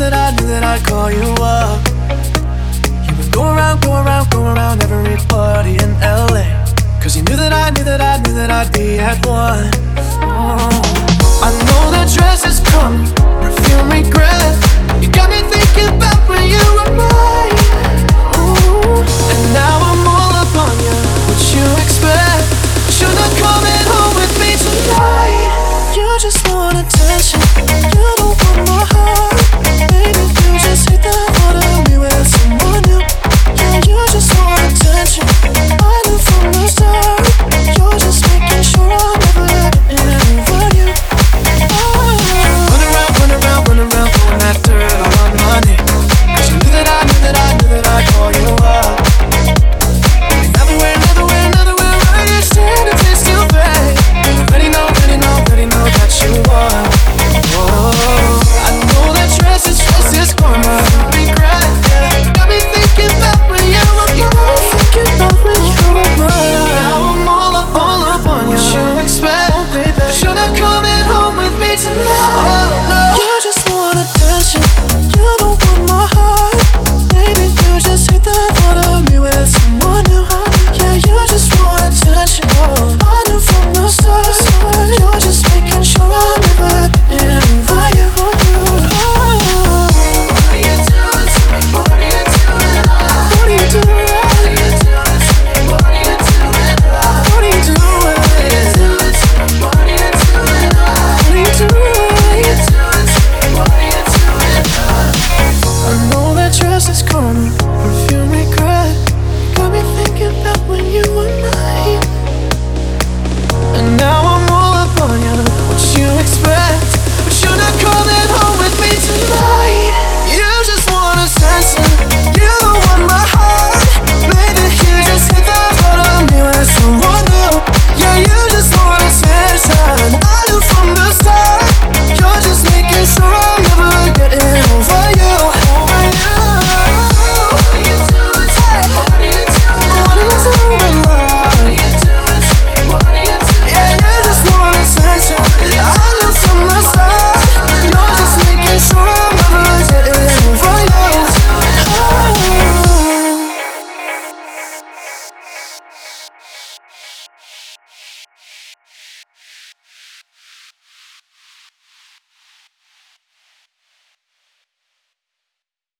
that I knew that I'd call you up. You would go around, go around, go around every party in LA. Cause you knew that I knew that I knew that I'd be at one. Oh. I know the dress is coming.